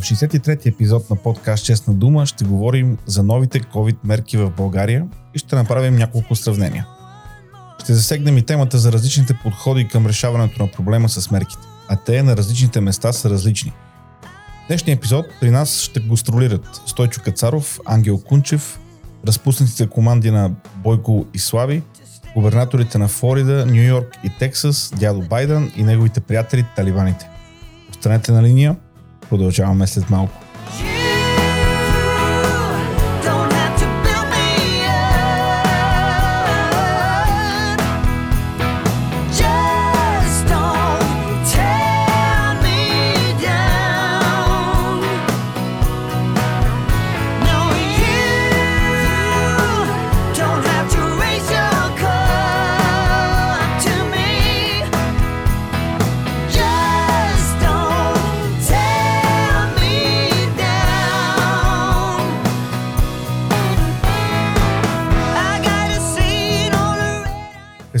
В 63-ти епизод на подкаст Честна дума ще говорим за новите COVID мерки в България и ще направим няколко сравнения. Ще засегнем и темата за различните подходи към решаването на проблема с мерките, а те на различните места са различни. В днешния епизод при нас ще гастролират Стойчо Кацаров, Ангел Кунчев, разпуснатите команди на Бойко и Слави, губернаторите на Флорида, Нью Йорк и Тексас, дядо Байден и неговите приятели талибаните. Останете на линия, продължаваме след малко.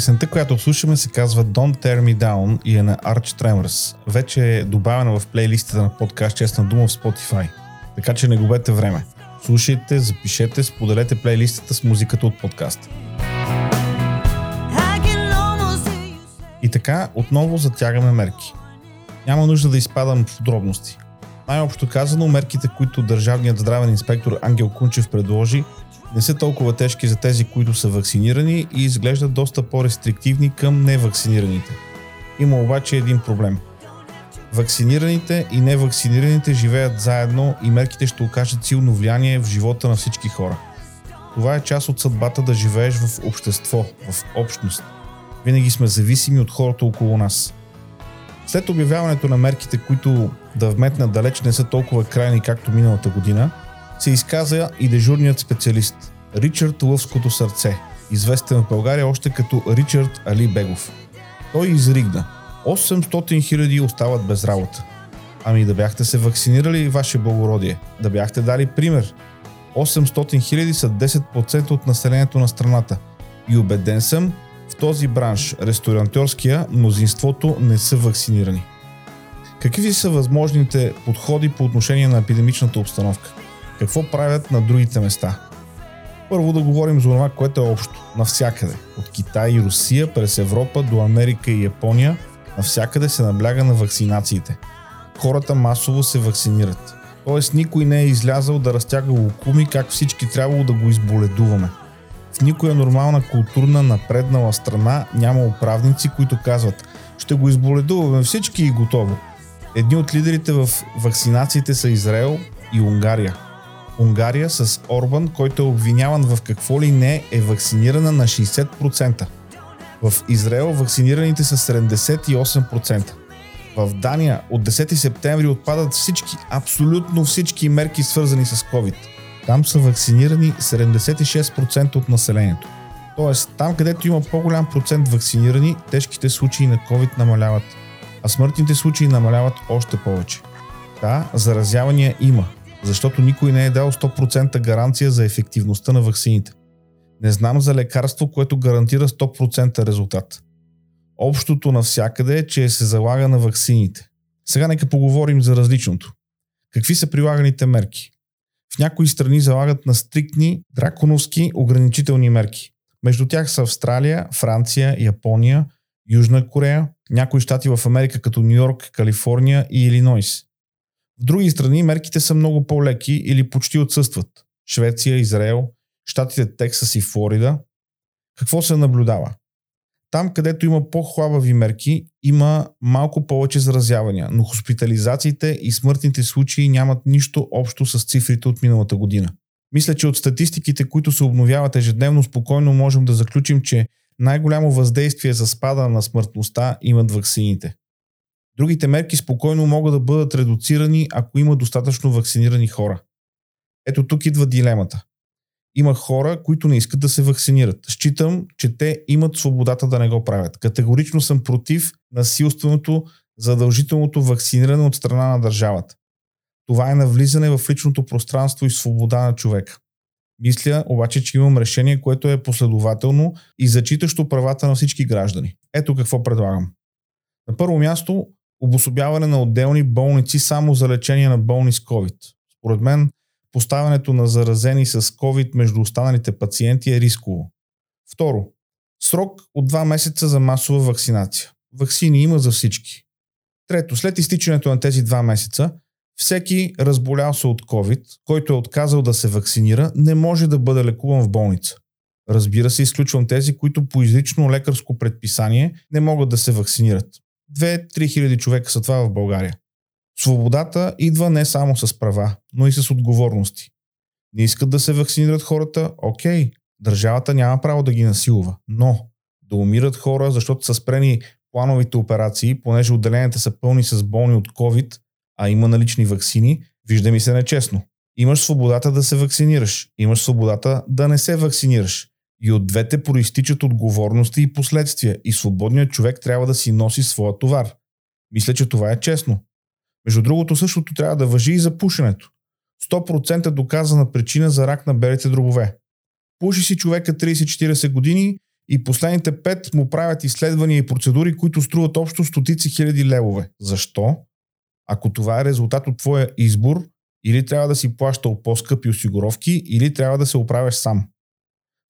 Песента, която слушаме, се казва Don't Tear Me Down и е на Arch Tremors. Вече е добавена в плейлистата на подкаст Честна дума в Spotify. Така че не губете време. Слушайте, запишете, споделете плейлистата с музиката от подкаста. И така, отново затягаме мерки. Няма нужда да изпадам в подробности. Най-общо казано, мерките, които държавният здравен инспектор Ангел Кунчев предложи, не са толкова тежки за тези, които са вакцинирани и изглеждат доста по-рестриктивни към невакцинираните. Има обаче един проблем. Вакцинираните и невакцинираните живеят заедно и мерките ще окажат силно влияние в живота на всички хора. Това е част от съдбата да живееш в общество, в общност. Винаги сме зависими от хората около нас. След обявяването на мерките, които да вметнат далеч не са толкова крайни както миналата година, се изказа и дежурният специалист Ричард Лъвското сърце, известен в България още като Ричард Али Бегов. Той изригна 800 хиляди остават без работа. Ами да бяхте се вакцинирали, ваше благородие, да бяхте дали пример. 800 хиляди са 10% от населението на страната. И убеден съм, в този бранш, ресторантьорския, мнозинството не са вакцинирани. Какви са възможните подходи по отношение на епидемичната обстановка? Какво правят на другите места? Първо да говорим за това, което е общо. Навсякъде. От Китай и Русия, през Европа до Америка и Япония, навсякъде се набляга на вакцинациите. Хората масово се вакцинират. Тоест никой не е излязъл да разтяга лукуми, как всички трябвало да го изболедуваме. В никоя нормална културна напреднала страна няма управници, които казват ще го изболедуваме всички и готово. Едни от лидерите в вакцинациите са Израел и Унгария. Унгария с Орбан, който е обвиняван в какво ли не е вакцинирана на 60%. В Израел вакцинираните са 78%. В Дания от 10 септември отпадат всички, абсолютно всички мерки свързани с COVID. Там са вакцинирани 76% от населението. Тоест, там където има по-голям процент вакцинирани, тежките случаи на COVID намаляват, а смъртните случаи намаляват още повече. Да, заразявания има, защото никой не е дал 100% гаранция за ефективността на ваксините. Не знам за лекарство, което гарантира 100% резултат. Общото навсякъде е, че се залага на ваксините. Сега нека поговорим за различното. Какви са прилаганите мерки? В някои страни залагат на стриктни, драконовски ограничителни мерки. Между тях са Австралия, Франция, Япония, Южна Корея, някои щати в Америка като Нью Йорк, Калифорния и Илинойс. В други страни мерките са много по-леки или почти отсъстват. Швеция, Израел, щатите Тексас и Флорида. Какво се наблюдава? Там, където има по-хлабави мерки, има малко повече заразявания, но хоспитализациите и смъртните случаи нямат нищо общо с цифрите от миналата година. Мисля, че от статистиките, които се обновяват ежедневно, спокойно можем да заключим, че най-голямо въздействие за спада на смъртността имат ваксините. Другите мерки спокойно могат да бъдат редуцирани, ако има достатъчно вакцинирани хора. Ето тук идва дилемата. Има хора, които не искат да се вакцинират. Считам, че те имат свободата да не го правят. Категорично съм против насилственото, задължителното вакциниране от страна на държавата. Това е навлизане в личното пространство и свобода на човека. Мисля обаче, че имам решение, което е последователно и зачитащо правата на всички граждани. Ето какво предлагам. На първо място, обособяване на отделни болници само за лечение на болни с COVID. Според мен, поставянето на заразени с COVID между останалите пациенти е рисково. Второ, срок от 2 месеца за масова вакцинация. Ваксини има за всички. Трето, след изтичането на тези 2 месеца, всеки разболял се от COVID, който е отказал да се вакцинира, не може да бъде лекуван в болница. Разбира се, изключвам тези, които по изрично лекарско предписание не могат да се вакцинират. 2-3 хиляди човека са това в България. Свободата идва не само с права, но и с отговорности. Не искат да се вакцинират хората, окей, държавата няма право да ги насилва, но да умират хора, защото са спрени плановите операции, понеже отделенията са пълни с болни от COVID, а има налични вакцини, вижда ми се нечестно. Имаш свободата да се вакцинираш, имаш свободата да не се вакцинираш. И от двете проистичат отговорности и последствия и свободният човек трябва да си носи своя товар. Мисля, че това е честно. Между другото, същото трябва да въжи и за пушенето. 100% доказана причина за рак на белите дробове. Пуши си човека 30-40 години и последните 5 му правят изследвания и процедури, които струват общо стотици хиляди левове. Защо? Ако това е резултат от твоя избор, или трябва да си плащал по-скъпи осигуровки, или трябва да се оправяш сам.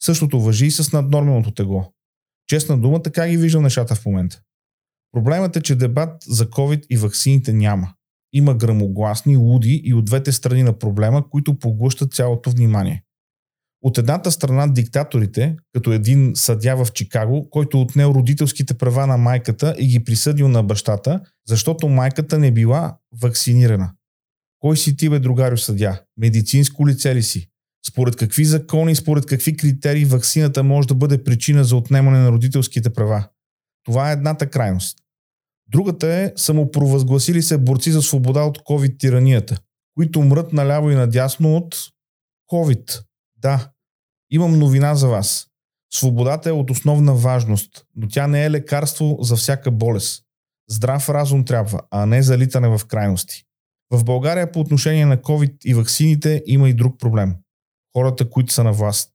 Същото въжи и с наднорменото тегло. Честна дума, така ги виждам нещата в момента. Проблемът е, че дебат за COVID и ваксините няма. Има грамогласни, луди и от двете страни на проблема, които поглъщат цялото внимание. От едната страна диктаторите, като един съдя в Чикаго, който отнел родителските права на майката и ги присъдил на бащата, защото майката не била вакцинирана. Кой си ти, бе, другарю съдя? Медицинско лице ли си? Според какви закони според какви критерии ваксината може да бъде причина за отнемане на родителските права? Това е едната крайност. Другата е самопровъзгласили се борци за свобода от COVID-тиранията, които мрът наляво и надясно от COVID. Да, имам новина за вас. Свободата е от основна важност, но тя не е лекарство за всяка болест. Здрав разум трябва, а не залитане в крайности. В България по отношение на COVID и ваксините има и друг проблем. Хората, които са на власт.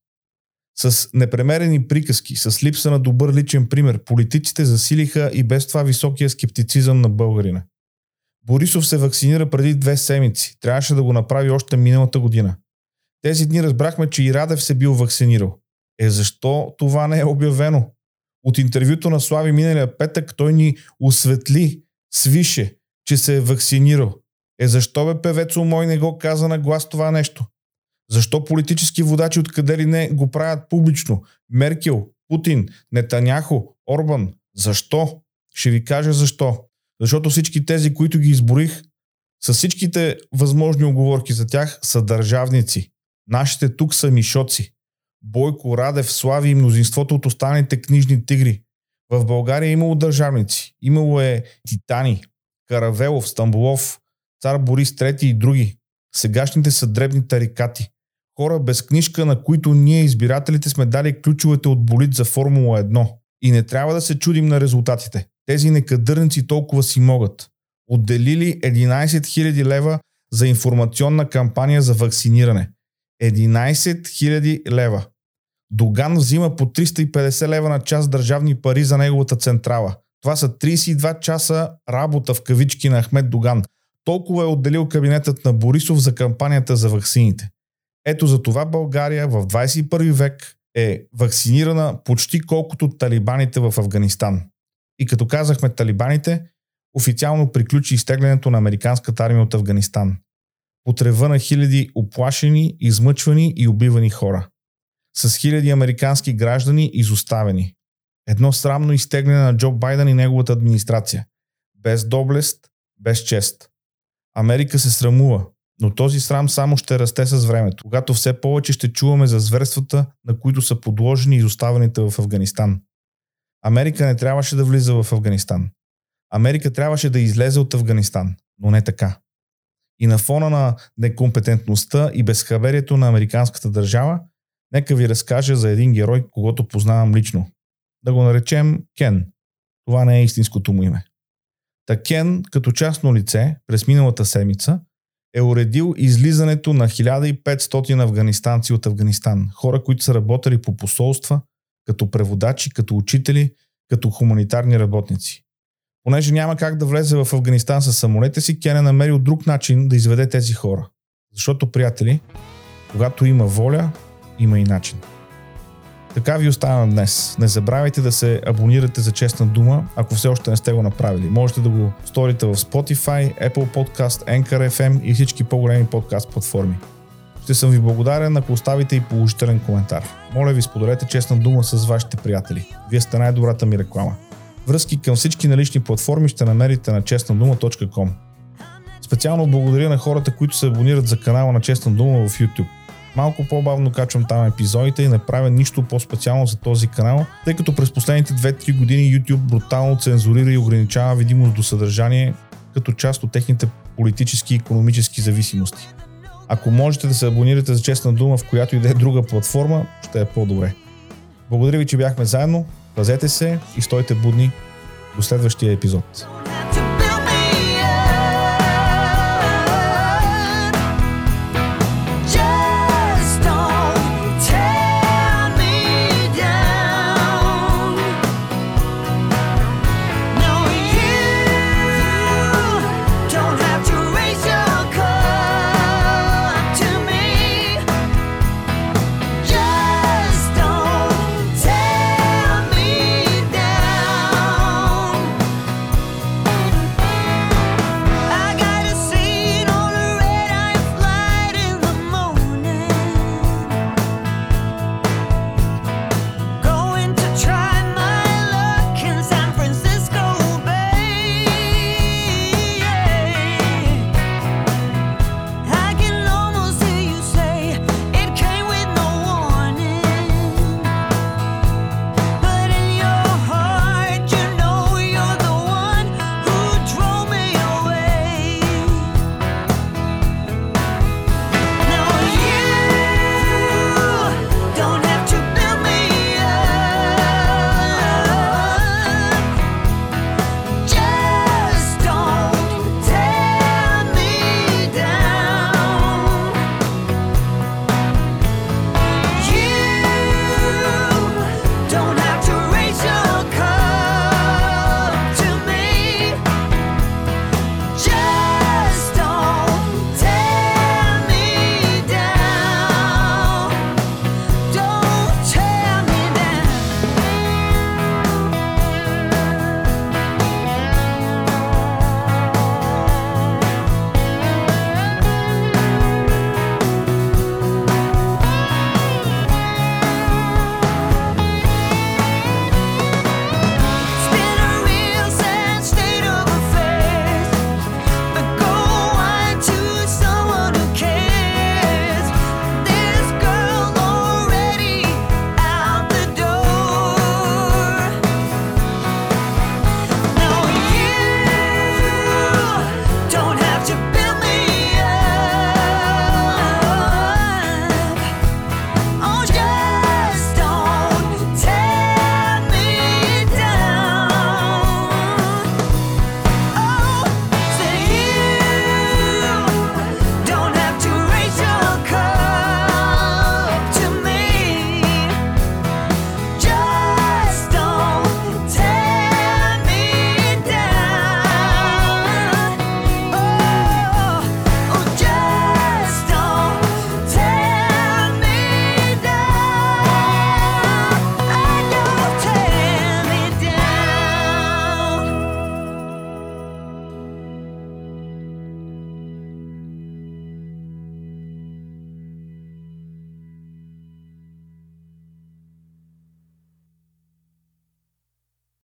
С непремерени приказки, с липса на добър личен пример, политиците засилиха и без това високия скептицизъм на българина. Борисов се вакцинира преди две седмици. Трябваше да го направи още миналата година. Тези дни разбрахме, че и Радев се бил вакцинирал. Е защо това не е обявено? От интервюто на Слави миналия петък той ни осветли, свише, че се е вакцинирал. Е защо бе певецо мой не го каза на глас това нещо? Защо политически водачи откъде ли не го правят публично? Меркел, Путин, Нетаняхо, Орбан. Защо? Ще ви кажа защо. Защото всички тези, които ги изборих, с всичките възможни оговорки за тях, са държавници. Нашите тук са мишоци. Бойко, Радев, Слави и мнозинството от останалите книжни тигри. В България е имало държавници. Имало е Титани, Каравелов, Стамбулов, цар Борис III и други. Сегашните са дребни тарикати. Хора без книжка, на които ние, избирателите, сме дали ключовете от болит за Формула 1. И не трябва да се чудим на резултатите. Тези некадърници толкова си могат. Отделили 11 000 лева за информационна кампания за вакциниране. 11 000 лева. Доган взима по 350 лева на час държавни пари за неговата централа. Това са 32 часа работа в кавички на Ахмед Доган. Толкова е отделил кабинетът на Борисов за кампанията за ваксините. Ето за това България в 21 век е вакцинирана почти колкото талибаните в Афганистан. И като казахме талибаните, официално приключи изтеглянето на американската армия от Афганистан. Потрева на хиляди оплашени, измъчвани и убивани хора. С хиляди американски граждани изоставени. Едно срамно изтегляне на Джо Байден и неговата администрация. Без доблест, без чест. Америка се срамува, но този срам само ще расте с времето, когато все повече ще чуваме за зверствата, на които са подложени изоставените в Афганистан. Америка не трябваше да влиза в Афганистан. Америка трябваше да излезе от Афганистан, но не така. И на фона на некомпетентността и безхаберието на американската държава, нека ви разкажа за един герой, когато познавам лично. Да го наречем Кен. Това не е истинското му име. Та Кен, като частно лице, през миналата седмица, е уредил излизането на 1500 афганистанци от Афганистан. Хора, които са работили по посолства, като преводачи, като учители, като хуманитарни работници. Понеже няма как да влезе в Афганистан с самолета си, Кен е намерил друг начин да изведе тези хора. Защото, приятели, когато има воля, има и начин. Така ви оставям днес. Не забравяйте да се абонирате за Честна дума, ако все още не сте го направили. Можете да го сторите в Spotify, Apple Podcast, Anchor FM и всички по-големи подкаст платформи. Ще съм ви благодарен, ако оставите и положителен коментар. Моля ви, споделете честна дума с вашите приятели. Вие сте най-добрата ми реклама. Връзки към всички налични платформи ще намерите на честнадума.com. Специално благодаря на хората, които се абонират за канала на Честна дума в YouTube. Малко по-бавно качвам там епизодите и не правя нищо по-специално за този канал, тъй като през последните 2-3 години YouTube брутално цензурира и ограничава видимост до съдържание като част от техните политически и економически зависимости. Ако можете да се абонирате за Честна дума в която и да е друга платформа, ще е по-добре. Благодаря ви, че бяхме заедно. Пазете се и стойте будни до следващия епизод.